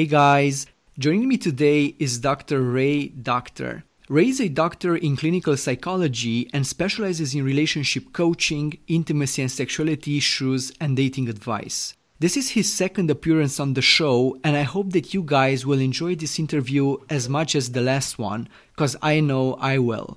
Hey guys, joining me today is Dr. Ray Doktor. Ray is a doctor in clinical psychology and specializes in relationship coaching, intimacy and sexuality issues, and dating advice. This is his second appearance on the show, and I hope that you guys will enjoy this interview as much as the last one, because I know I will.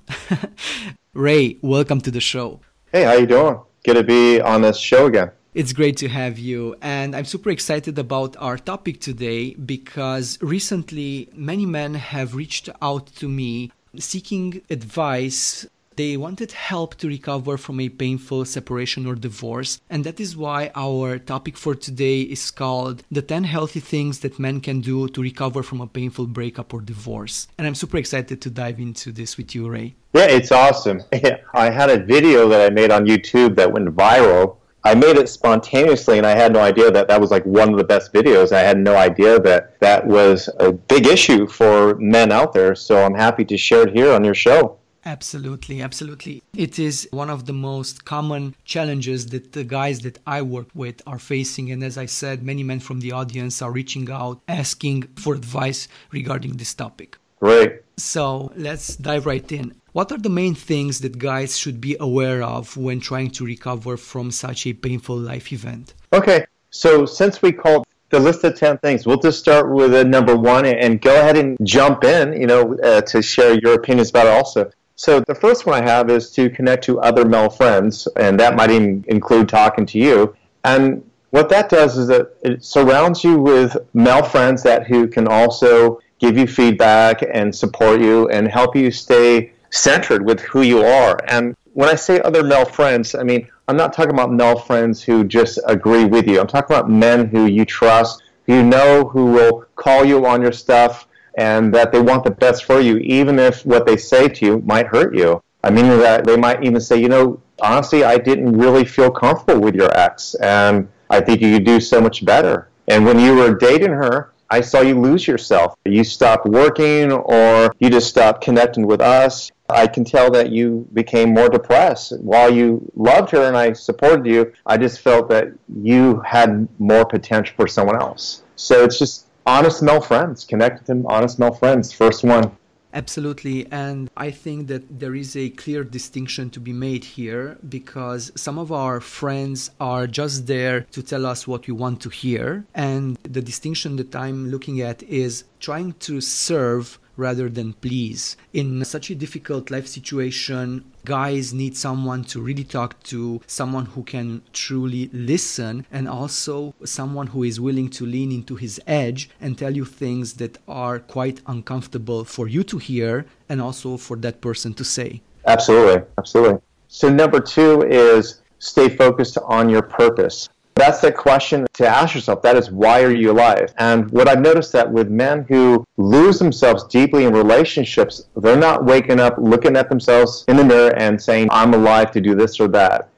Ray, welcome to the show. Hey, how you doing? Good to be on this show again. It's great to have you. And I'm super excited about our topic today because recently many men have reached out to me seeking advice. They wanted help to recover from a painful separation or divorce. And that is why our topic for today is called The 10 Healthy Things That Men Can Do to Recover from a Painful Breakup or Divorce. And I'm super excited to dive into this with you, Ray. Yeah, it's awesome. I had a video that I made on YouTube that went viral I made it spontaneously, and I had no idea that that was like one of the best videos. I had no idea that that was a big issue for men out there. So I'm happy to share it here on your show. Absolutely, absolutely. It is one of the most common challenges that the guys that I work with are facing. And as I said, many men from the audience are reaching out asking for advice regarding this topic. Great. So let's dive right in. What are the main things that guys should be aware of when trying to recover from such a painful life event? Okay, so since we called the list of 10 things, we'll just start with a number one and go ahead and jump in, you know, uh, to share your opinions about it also. So the first one I have is to connect to other male friends, and that might even include talking to you. And what that does is that it surrounds you with male friends that who can also give you feedback and support you and help you stay centered with who you are. And when I say other male friends, I mean, I'm not talking about male friends who just agree with you. I'm talking about men who you trust, who you know who will call you on your stuff and that they want the best for you, even if what they say to you might hurt you. I mean that they might even say, you know, honestly, I didn't really feel comfortable with your ex, and I think you could do so much better. And when you were dating her, I saw you lose yourself. You stopped working or you just stopped connecting with us. I can tell that you became more depressed. While you loved her and I supported you, I just felt that you had more potential for someone else. So it's just honest male friends, connected to honest male friends. First one. Absolutely. And I think that there is a clear distinction to be made here because some of our friends are just there to tell us what we want to hear. And the distinction that I'm looking at is trying to serve rather than please. In such a difficult life situation, guys need someone to really talk to, someone who can truly listen, and also someone who is willing to lean into his edge and tell you things that are quite uncomfortable for you to hear and also for that person to say. Absolutely. Absolutely. So, number two is stay focused on your purpose. That's the question to ask yourself. That is, why are you alive? And what I've noticed that with men who lose themselves deeply in relationships, they're not waking up, looking at themselves in the mirror and saying, I'm alive to do this or that.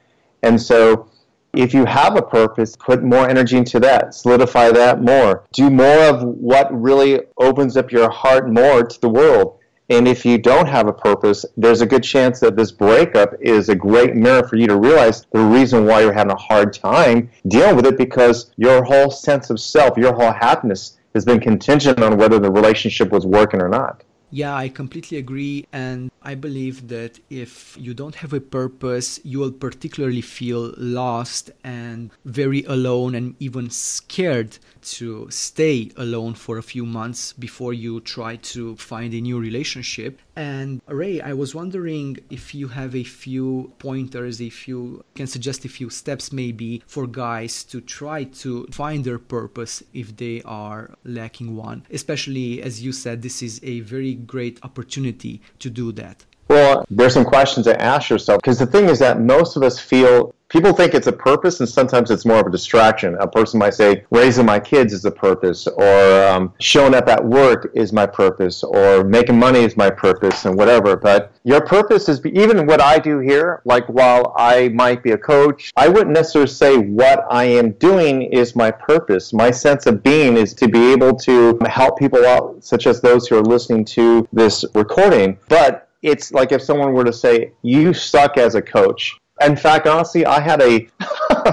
And so if you have a purpose, put more energy into that, solidify that more. Do more of what really opens up your heart more to the world. And if you don't have a purpose, there's a good chance that this breakup is a great mirror for you to realize the reason why you're having a hard time dealing with it because your whole sense of self, your whole happiness has been contingent on whether the relationship was working or not. Yeah, I completely agree. And I believe that if you don't have a purpose, you will particularly feel lost and very alone and even scared to stay alone for a few months before you try to find a new relationship. And Ray, I was wondering if you have a few pointers, if you can suggest a few steps maybe for guys to try to find their purpose if they are lacking one. Especially as you said, this is a very great opportunity to do that. Well, there's some questions to ask yourself because the thing is that most of us feel people think it's a purpose, and sometimes it's more of a distraction. A person might say, raising my kids is a purpose, or um, showing up at work is my purpose, or making money is my purpose, and whatever. But your purpose is even what I do here, like while I might be a coach, I wouldn't necessarily say what I am doing is my purpose. My sense of being is to be able to help people out, such as those who are listening to this recording. But it's like if someone were to say, You suck as a coach. In fact, honestly, I had a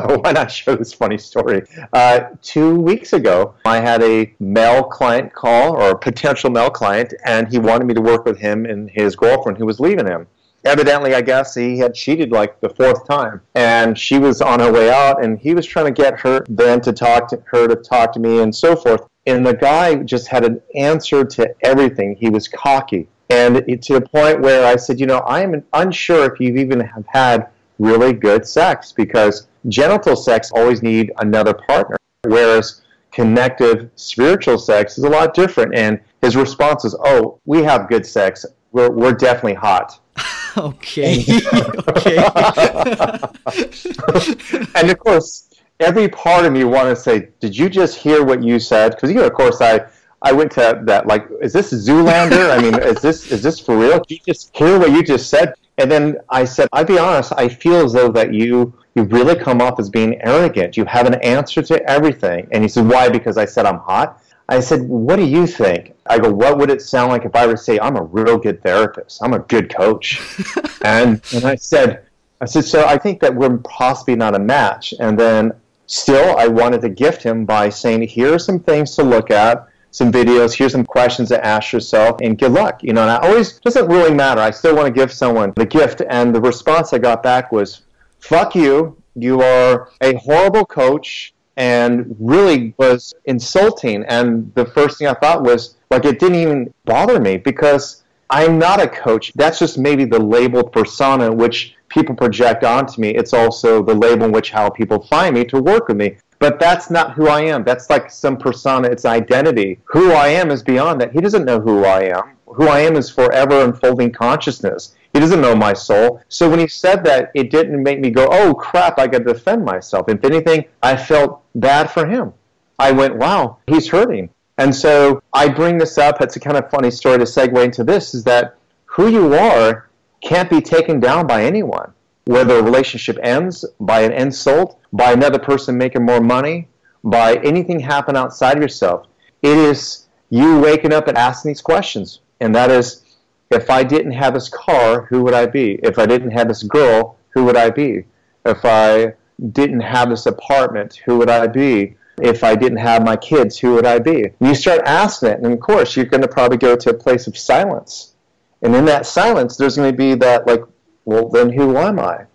Why not show this funny story? Uh, two weeks ago, I had a male client call or a potential male client, and he wanted me to work with him and his girlfriend who was leaving him. Evidently, I guess he had cheated like the fourth time, and she was on her way out, and he was trying to get her then to talk to her to talk to me and so forth. And the guy just had an answer to everything. He was cocky, and to the point where I said, you know, I am unsure if you've even have had really good sex because genital sex always need another partner, whereas connective spiritual sex is a lot different. And his response is, "Oh, we have good sex. We're we're definitely hot." okay. okay. and of course, every part of me want to say, "Did you just hear what you said?" Because you know, of course, I. I went to that like, is this Zoolander? I mean, is this is this for real? Did you just hear what you just said? And then I said, I'll be honest, I feel as though that you you really come off as being arrogant. You have an answer to everything. And he said, Why? Because I said I'm hot. I said, What do you think? I go, What would it sound like if I were to say I'm a real good therapist? I'm a good coach. and and I said I said, So I think that we're possibly not a match. And then still I wanted to gift him by saying, Here are some things to look at some videos. Here's some questions to ask yourself, and good luck. You know, and I always doesn't really matter. I still want to give someone the gift, and the response I got back was, "Fuck you. You are a horrible coach." And really was insulting. And the first thing I thought was, like, it didn't even bother me because I'm not a coach. That's just maybe the labeled persona which people project onto me. It's also the label in which how people find me to work with me. But that's not who I am. That's like some persona, it's identity. Who I am is beyond that. He doesn't know who I am. Who I am is forever unfolding consciousness. He doesn't know my soul. So when he said that, it didn't make me go, oh crap, I got to defend myself. If anything, I felt bad for him. I went, wow, he's hurting. And so I bring this up. It's a kind of funny story to segue into this is that who you are can't be taken down by anyone whether a relationship ends by an insult, by another person making more money, by anything happen outside of yourself. It is you waking up and asking these questions. And that is, if I didn't have this car, who would I be? If I didn't have this girl, who would I be? If I didn't have this apartment, who would I be? If I didn't have my kids, who would I be? And you start asking it, and of course, you're going to probably go to a place of silence. And in that silence, there's going to be that, like, well, then who am I?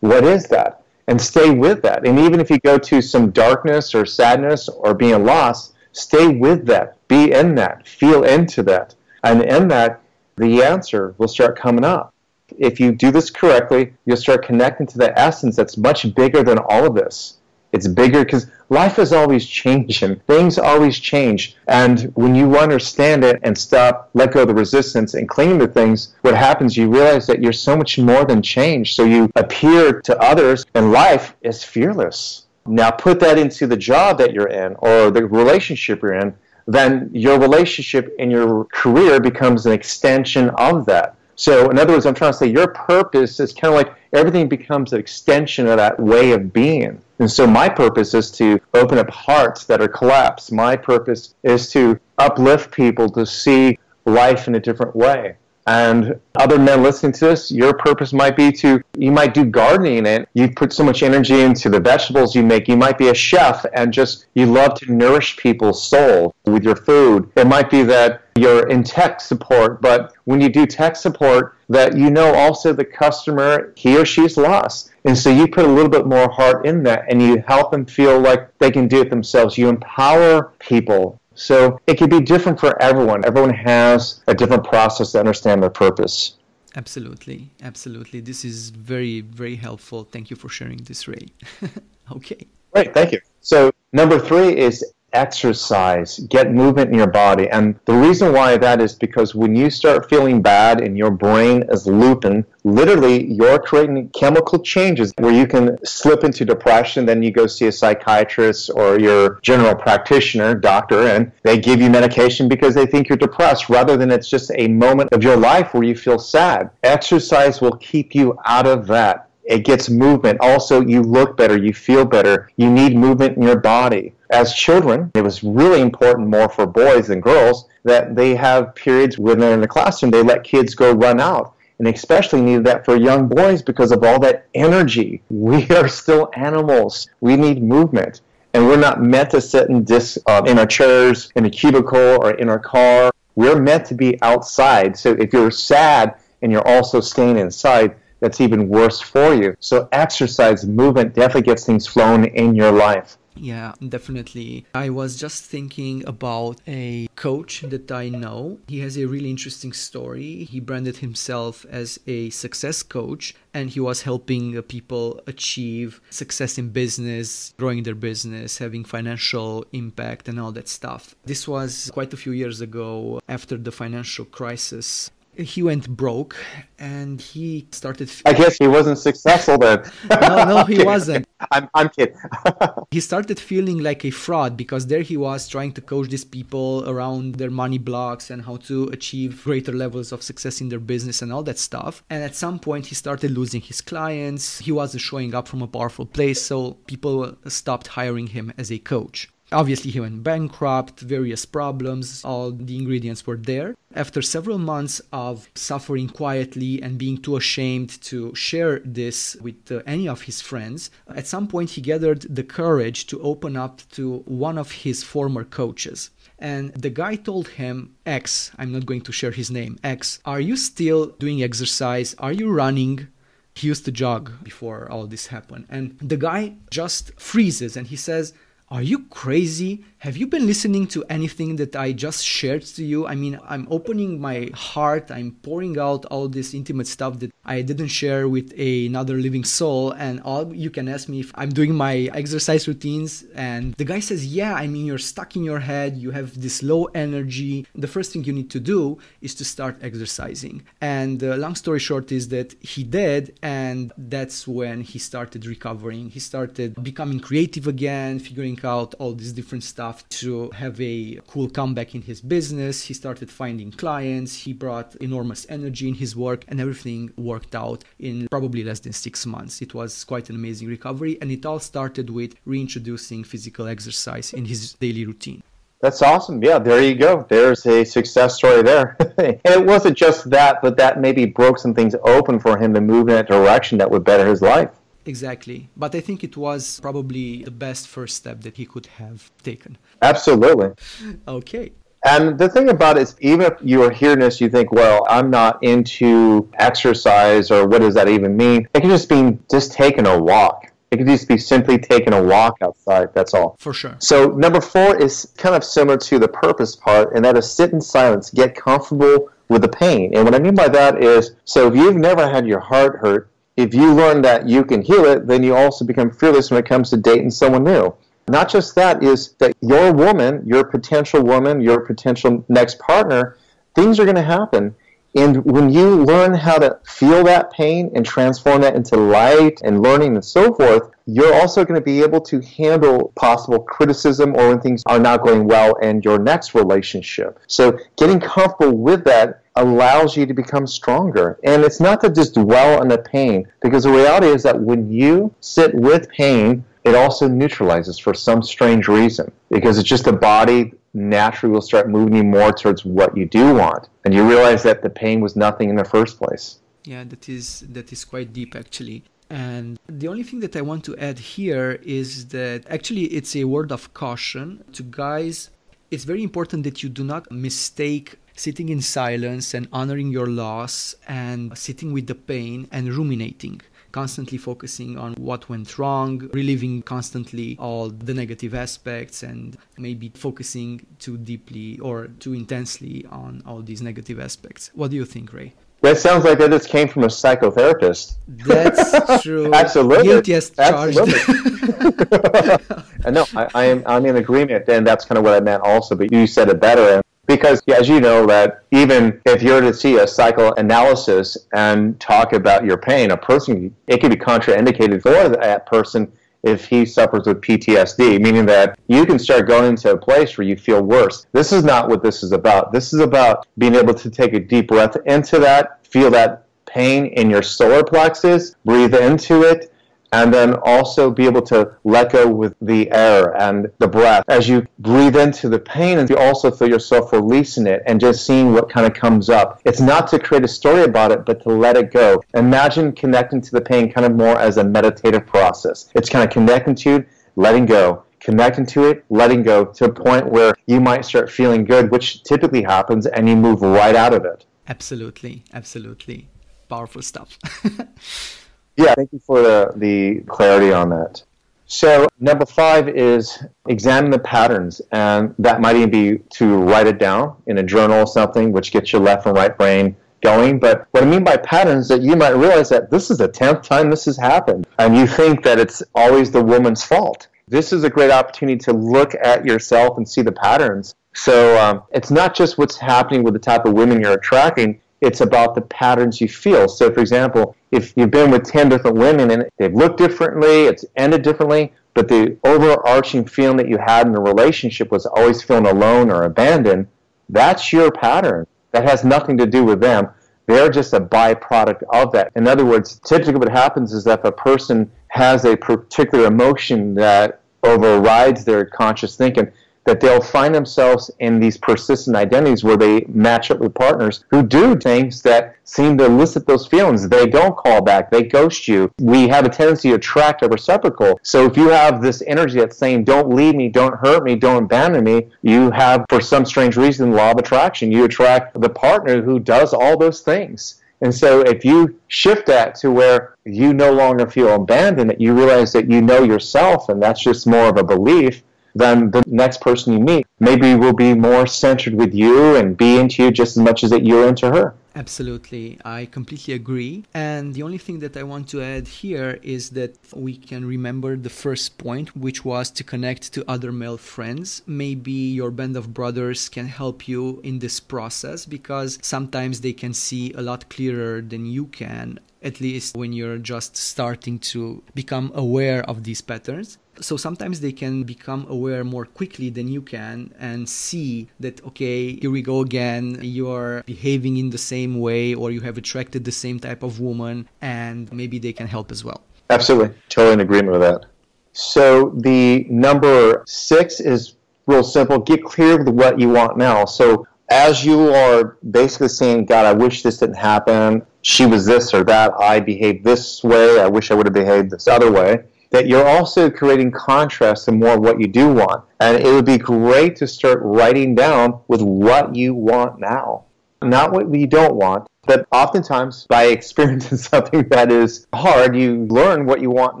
What is that? And stay with that. And even if you go to some darkness or sadness or being lost, stay with that. Be in that. Feel into that. And in that, the answer will start coming up. If you do this correctly, you'll start connecting to the essence that's much bigger than all of this. It's bigger because life is always changing. Things always change. And when you understand it and stop, let go of the resistance and cling to things, what happens, you realize that you're so much more than change. So you appear to others, and life is fearless. Now put that into the job that you're in or the relationship you're in, then your relationship and your career becomes an extension of that. So, in other words, I'm trying to say your purpose is kind of like everything becomes an extension of that way of being. And so, my purpose is to open up hearts that are collapsed. My purpose is to uplift people to see life in a different way. And other men listening to this, your purpose might be to, you might do gardening and you put so much energy into the vegetables you make. You might be a chef and just, you love to nourish people's soul with your food. It might be that you're in tech support, but when you do tech support, that you know also the customer, he or she's lost. And so you put a little bit more heart in that and you help them feel like they can do it themselves. You empower people so it can be different for everyone. Everyone has a different process to understand their purpose. Absolutely. Absolutely. This is very, very helpful. Thank you for sharing this, Ray. okay. Great. Thank you. So, number three is exercise, get movement in your body. And the reason why that is because when you start feeling bad and your brain is looping, literally you're creating chemical changes where you can slip into depression. Then you go see a psychiatrist or your general practitioner, doctor, and they give you medication because they think you're depressed rather than it's just a moment of your life where you feel sad. Exercise will keep you out of that it gets movement. Also, you look better, you feel better, you need movement in your body. As children, it was really important more for boys than girls that they have periods when they're in the classroom, they let kids go run out and especially needed that for young boys because of all that energy. We are still animals. We need movement. And we're not meant to sit in, dis, uh, in our chairs, in a cubicle, or in our car. We're meant to be outside. So if you're sad and you're also staying inside, that's even worse for you. So exercise, movement definitely gets things flowing in your life. Yeah, definitely. I was just thinking about a coach that I know. He has a really interesting story. He branded himself as a success coach and he was helping people achieve success in business, growing their business, having financial impact, and all that stuff. This was quite a few years ago after the financial crisis he went broke and he started. F- I guess he wasn't successful then. no, no, he wasn't. I'm, I'm kidding. he started feeling like a fraud because there he was trying to coach these people around their money blocks and how to achieve greater levels of success in their business and all that stuff. And at some point, he started losing his clients. He wasn't showing up from a powerful place, so people stopped hiring him as a coach. Obviously, he went bankrupt, various problems, all the ingredients were there. After several months of suffering quietly and being too ashamed to share this with uh, any of his friends, at some point he gathered the courage to open up to one of his former coaches. And the guy told him, X, I'm not going to share his name, X, are you still doing exercise? Are you running? He used to jog before all this happened. And the guy just freezes and he says, are you crazy? Have you been listening to anything that I just shared to you? I mean, I'm opening my heart, I'm pouring out all this intimate stuff that I didn't share with another living soul, and all you can ask me if I'm doing my exercise routines. And the guy says, Yeah, I mean, you're stuck in your head, you have this low energy. The first thing you need to do is to start exercising. And the long story short is that he did, and that's when he started recovering. He started becoming creative again, figuring out all this different stuff to have a cool comeback in his business. He started finding clients, he brought enormous energy in his work, and everything worked out in probably less than six months. It was quite an amazing recovery, and it all started with reintroducing physical exercise in his daily routine. That's awesome. Yeah, there you go. There's a success story there. and it wasn't just that, but that maybe broke some things open for him to move in a direction that would better his life. Exactly. But I think it was probably the best first step that he could have taken. Absolutely. okay. And the thing about it is, even if you are hearing this, you think, well, I'm not into exercise or what does that even mean? It could just be just taking a walk. It could just be simply taking a walk outside. That's all. For sure. So, number four is kind of similar to the purpose part, and that is sit in silence, get comfortable with the pain. And what I mean by that is so if you've never had your heart hurt, if you learn that you can heal it, then you also become fearless when it comes to dating someone new. Not just that, is that your woman, your potential woman, your potential next partner, things are going to happen. And when you learn how to feel that pain and transform that into light and learning and so forth, you're also going to be able to handle possible criticism or when things are not going well in your next relationship. So getting comfortable with that allows you to become stronger. And it's not to just dwell on the pain, because the reality is that when you sit with pain, it also neutralizes for some strange reason because it's just the body naturally will start moving you more towards what you do want. And you realize that the pain was nothing in the first place. Yeah that is that is quite deep actually. And the only thing that i want to add here is that actually it's a word of caution to guys. It's very important that you do not mistake sitting in silence and honoring your loss and sitting with the pain and ruminating constantly focusing on what went wrong, reliving constantly all the negative aspects, and maybe focusing too deeply or too intensely on all these negative aspects. What do you think, Ray? That sounds like that just came from a psychotherapist. That's true. Absolutely. Guilty as charged. no, I, I, am I'm in agreement, and that's kind of what I meant also. But you said it better. Because, as you know, that even if you're to see a psychoanalysis and talk about your pain, a person, it can be contraindicated for that person if he suffers with PTSD, meaning that you can start going into a place where you feel worse. This is not what this is about. This is about being able to take a deep breath into that, feel that pain in your solar plexus, breathe into it, and then also be able to let go with the air and the breath. As you breathe into the pain, and you also feel yourself releasing it and just seeing what kind of comes up. It's not to create a story about it, but to let it go. Imagine connecting to the pain kind of more as a meditative process. It's kind of connecting to it, letting go connecting to it, letting go to a point where you might start feeling good, which typically happens, and you move right out of it. Absolutely, absolutely. Powerful stuff. yeah, thank you for the, the clarity on that. So, number five is examine the patterns, and that might even be to write it down in a journal or something, which gets your left and right brain going. But what I mean by patterns is that you might realize that this is the tenth time this has happened, and you think that it's always the woman's fault this is a great opportunity to look at yourself and see the patterns. So um, it's not just what's happening with the type of women you're attracting, it's about the patterns you feel. So, for example, if you've been with 10 different women and they've looked differently, it's ended differently, but the overarching feeling that you had in the relationship was always feeling alone or abandoned, that's your pattern. That has nothing to do with them. They're just a byproduct of that. In other words, typically what happens is that if a person has a particular emotion that overrides their conscious thinking, that they'll find themselves in these persistent identities where they match up with partners who do things that seem to elicit those feelings. They don't call back, they ghost you. We have a tendency to attract a reciprocal. So if you have this energy that's saying, don't leave me, don't hurt me, don't abandon me, you have, for some strange reason, law of attraction. You attract the partner who does all those things. And so if you shift that to where you no longer feel abandoned, you realize that you know yourself and that's just more of a belief, then the next person you meet maybe will be more centered with you and be into you just as much as that you're into her. Absolutely. I completely agree. And the only thing that I want to add here is that we can remember the first point, which was to connect to other male friends. Maybe your band of brothers can help you in this process because sometimes they can see a lot clearer than you can at least when you're just starting to become aware of these patterns so sometimes they can become aware more quickly than you can and see that okay here we go again. You're behaving in the same way or you have attracted the same type of woman and maybe they can help as well. Absolutely. Totally in agreement with that. So the number six is real simple. Get clear with what you want now. So as you are basically saying god i wish this didn't happen. She was this or that. I behaved this way. I wish i would have behaved this other way that you're also creating contrast to more of what you do want. And it would be great to start writing down with what you want now, not what you don't want. But oftentimes, by experiencing something that is hard, you learn what you want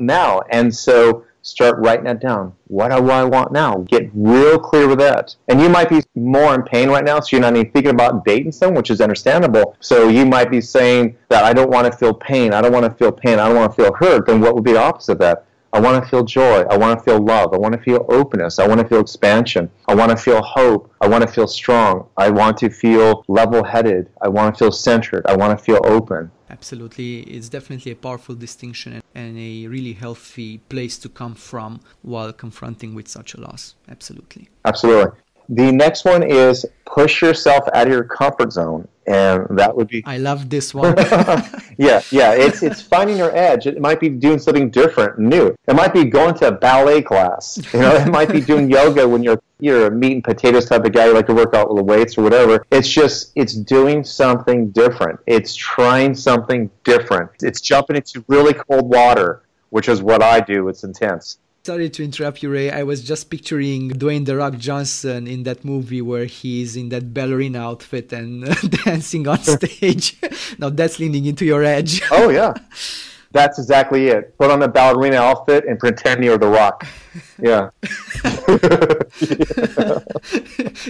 now. And so, start writing that down. What do I want now? Get real clear with that. And you might be more in pain right now, so you're not even thinking about dating someone, which is understandable. So you might be saying that I don't want to feel pain. I don't want to feel pain. I don't want to feel hurt. Then what would be the opposite of that? I want to feel joy. I want to feel love. I want to feel openness. I want to feel expansion. I want to feel hope. I want to feel strong. I want to feel level headed. I want to feel centered. I want to feel open. Absolutely. It's definitely a powerful distinction and a really healthy place to come from while confronting with such a loss. Absolutely. Absolutely. The next one is push yourself out of your comfort zone and that would be i love this one. Yeah yeah it's it's finding your edge. It might be doing something different new. It might be going to a ballet class. You know it might be doing yoga when you're you're a meat and potatoes type of guy you like to work out with the weights or whatever. It's just it's doing something different. It's trying something different. It's jumping into really cold water which is what i do. It's intense Sorry to interrupt you, Ray. I was just picturing Dwayne The Rock Johnson in that movie where he's in that ballerina outfit and dancing on stage. now that's leaning into your edge. oh, yeah. That's exactly it. Put on a ballerina outfit and pretend you're The Rock. Yeah.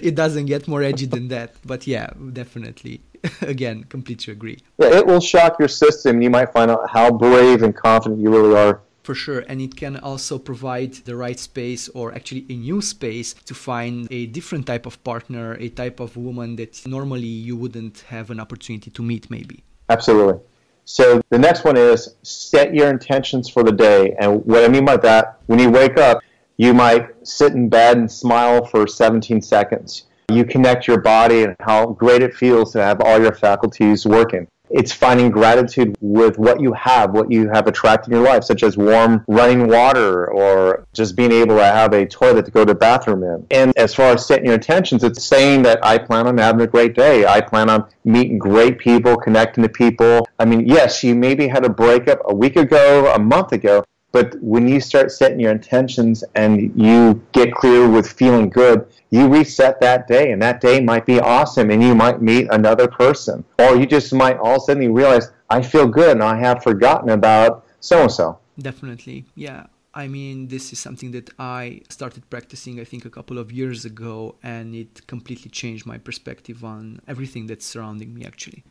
it doesn't get more edgy than that. But yeah, definitely. Again, completely agree. Yeah, it will shock your system. You might find out how brave and confident you really are for sure and it can also provide the right space or actually a new space to find a different type of partner a type of woman that normally you wouldn't have an opportunity to meet maybe. Absolutely. So the next one is set your intentions for the day. And what i mean by that when you wake up you might sit in bed and smile for 17 seconds. You connect your body and how great it feels to have all your faculties working It's finding gratitude with what you have, what you have attracted in your life, such as warm running water or just being able to have a toilet to go to the bathroom in. And as far as setting your intentions, it's saying that I plan on having a great day. I plan on meeting great people, connecting to people. I mean, yes, you maybe had a breakup a week ago, a month ago, but when you start setting your intentions and you get clear with feeling good, you reset that day, and that day might be awesome, and you might meet another person. Or you just might all of a sudden realize, I feel good, and I have forgotten about so and so. Definitely. Yeah. I mean, this is something that I started practicing, I think, a couple of years ago, and it completely changed my perspective on everything that's surrounding me, actually.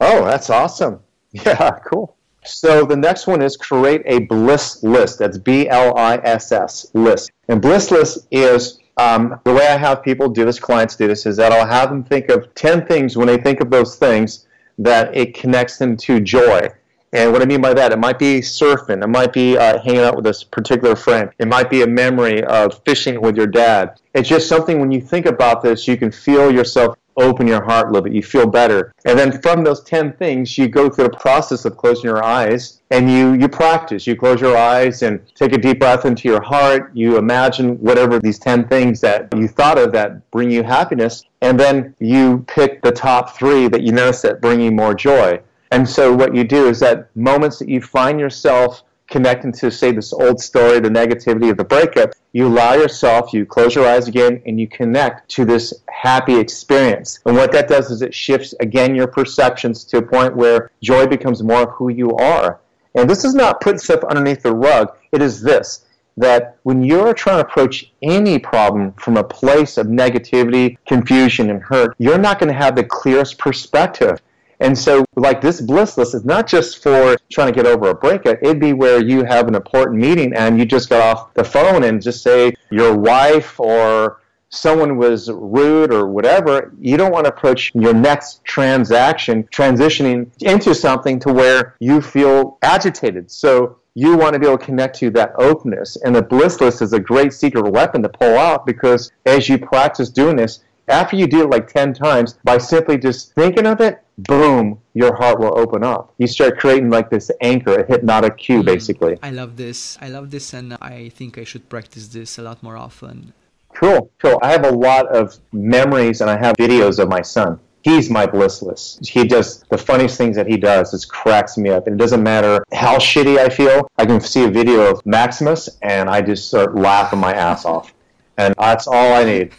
Oh, that's awesome. Yeah, cool. So the next one is create a bliss list. That's B L I S S list. And bliss list is um, the way I have people do this, clients do this, is that I'll have them think of 10 things when they think of those things that it connects them to joy. And what I mean by that, it might be surfing, it might be uh, hanging out with this particular friend, it might be a memory of fishing with your dad. It's just something when you think about this, you can feel yourself open your heart a little bit. You feel better. And then from those 10 things, you go through the process of closing your eyes and you, you practice. You close your eyes and take a deep breath into your heart. You imagine whatever these 10 things that you thought of that bring you happiness. And then you pick the top three that you notice that bring you more joy. And so what you do is that moments that you find yourself connecting to, say, this old story, the negativity of the breakup, you allow yourself, you close your eyes again, and you connect to this happy experience. And what that does is it shifts, again, your perceptions to a point where joy becomes more of who you are. And this is not putting stuff underneath the rug, it is this that when you're trying to approach any problem from a place of negativity, confusion, and hurt, you're not going to have the clearest perspective. And so, like this bliss list is not just for trying to get over a breakup. It'd be where you have an important meeting and you just got off the phone and just say your wife or someone was rude or whatever. You don't want to approach your next transaction transitioning into something to where you feel agitated. So you want to be able to connect to that openness. And the bliss list is a great secret weapon to pull out because as you practice doing this, after you do it like 10 times, by simply just thinking of it, boom, your heart will open up. You start creating like this anchor, a hypnotic cue, mm, basically. I love this. I love this, and I think I should practice this a lot more often. Cool, cool. I have a lot of memories and I have videos of my son. He's my bliss list. He does the funniest things that he does. It cracks me up. And it doesn't matter how shitty I feel. I can see a video of Maximus and I just start laughing my ass off. And that's all I need.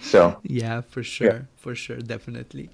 So yeah, for sure, yeah. for sure, definitely.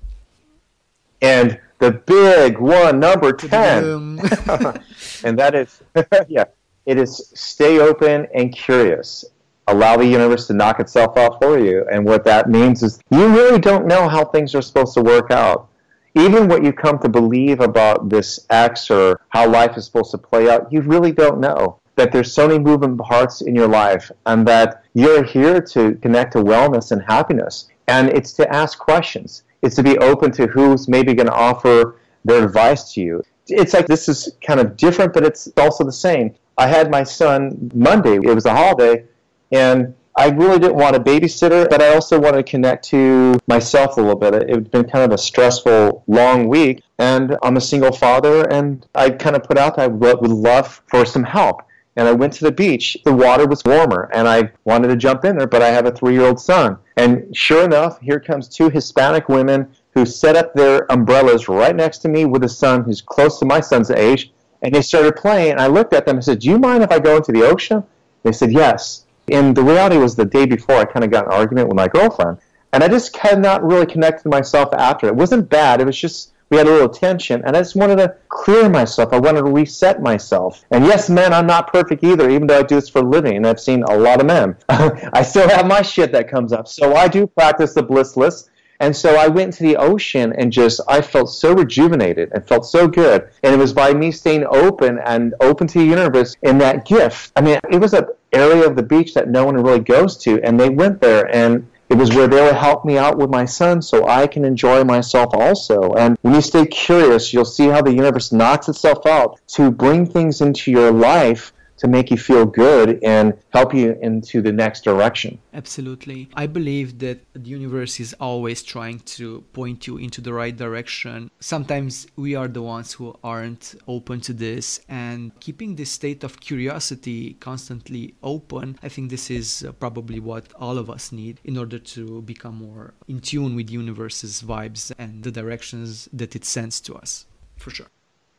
And the big one, number ten, and that is yeah, it is stay open and curious. Allow the universe to knock itself out for you. And what that means is you really don't know how things are supposed to work out. Even what you come to believe about this X or how life is supposed to play out, you really don't know that there's so many moving parts in your life and that you're here to connect to wellness and happiness. And it's to ask questions. It's to be open to who's maybe going to offer their advice to you. It's like this is kind of different, but it's also the same. I had my son Monday. It was a holiday, and I really didn't want a babysitter, but I also wanted to connect to myself a little bit. It had been kind of a stressful, long week, and I'm a single father, and I kind of put out that I would love for some help and I went to the beach. The water was warmer, and I wanted to jump in there, but I have a three year old son. And sure enough, here comes two Hispanic women who set up their umbrellas right next to me with a son who's close to my son's age. And they started playing, and I looked at them and said, Do you mind if I go into the ocean? They said, Yes. And the reality was the day before, I kind of got an argument with my girlfriend. And I just had not really connected myself after. It wasn't bad, it was just we had a little tension, and I just wanted to clear myself. I wanted to reset myself. And yes, man, I'm not perfect either, even though I do this for a living, and I've seen a lot of men. I still have my shit that comes up. So I do practice the bliss list. And so I went to the ocean and just, I felt so rejuvenated and felt so good. And it was by me staying open and open to the universe in that gift. I mean, it was an area of the beach that no one really goes to. And they went there and it was where they would help me out with my son so I can enjoy myself also. And when you stay curious, you'll see how the universe knocks itself out to bring things into your life to make you feel good and help you into the next direction. Absolutely. I believe that the universe is always trying to point you into the right direction. Sometimes we are the ones who aren't open to this, and keeping this state of curiosity constantly open, I think this is uh, probably what all of us need in order to become more in tune with the universe's vibes and the directions that it sends to us. For sure.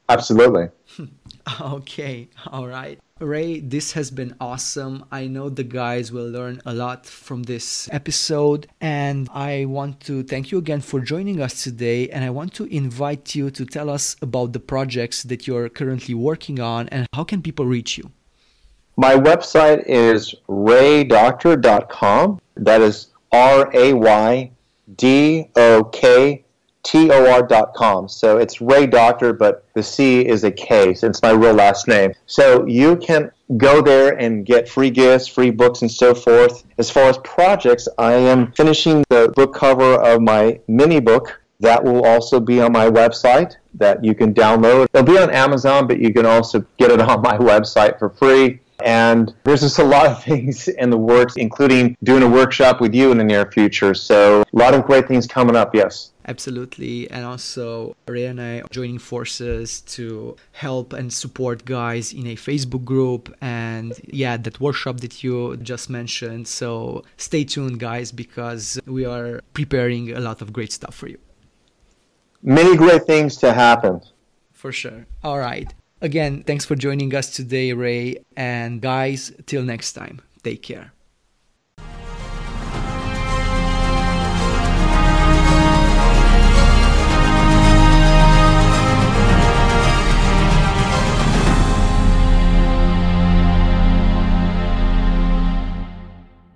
Absolutely. okay. All right. Ray, this has been awesome. I know the guys will learn a lot from this episode. And I want to thank you again for joining us today. And I want to invite you to tell us about the projects that you're currently working on and how can people reach you? My website is raydoktor.com. That is R A Y D O K T-O-R.com. So it's Ray Doctor, but the C is a K, so it's my real last name. So you can go there and get free gifts, free books, and so forth. As far as projects, I am finishing the book cover of my mini book. That will also be on my website that you can download. It'll be on Amazon, but you can also get it on my website for free. And there's just a lot of things in the works, including doing a workshop with you in the near future. So a lot of great things coming up, yes. Absolutely. And also, Ray and I are joining forces to help and support guys in a Facebook group and, yeah, that workshop that you just mentioned. So stay tuned, guys, because we are preparing a lot of great stuff for you. Many great things to happen. For sure. All right. Again, thanks for joining us today, Ray. And guys, till next time, take care.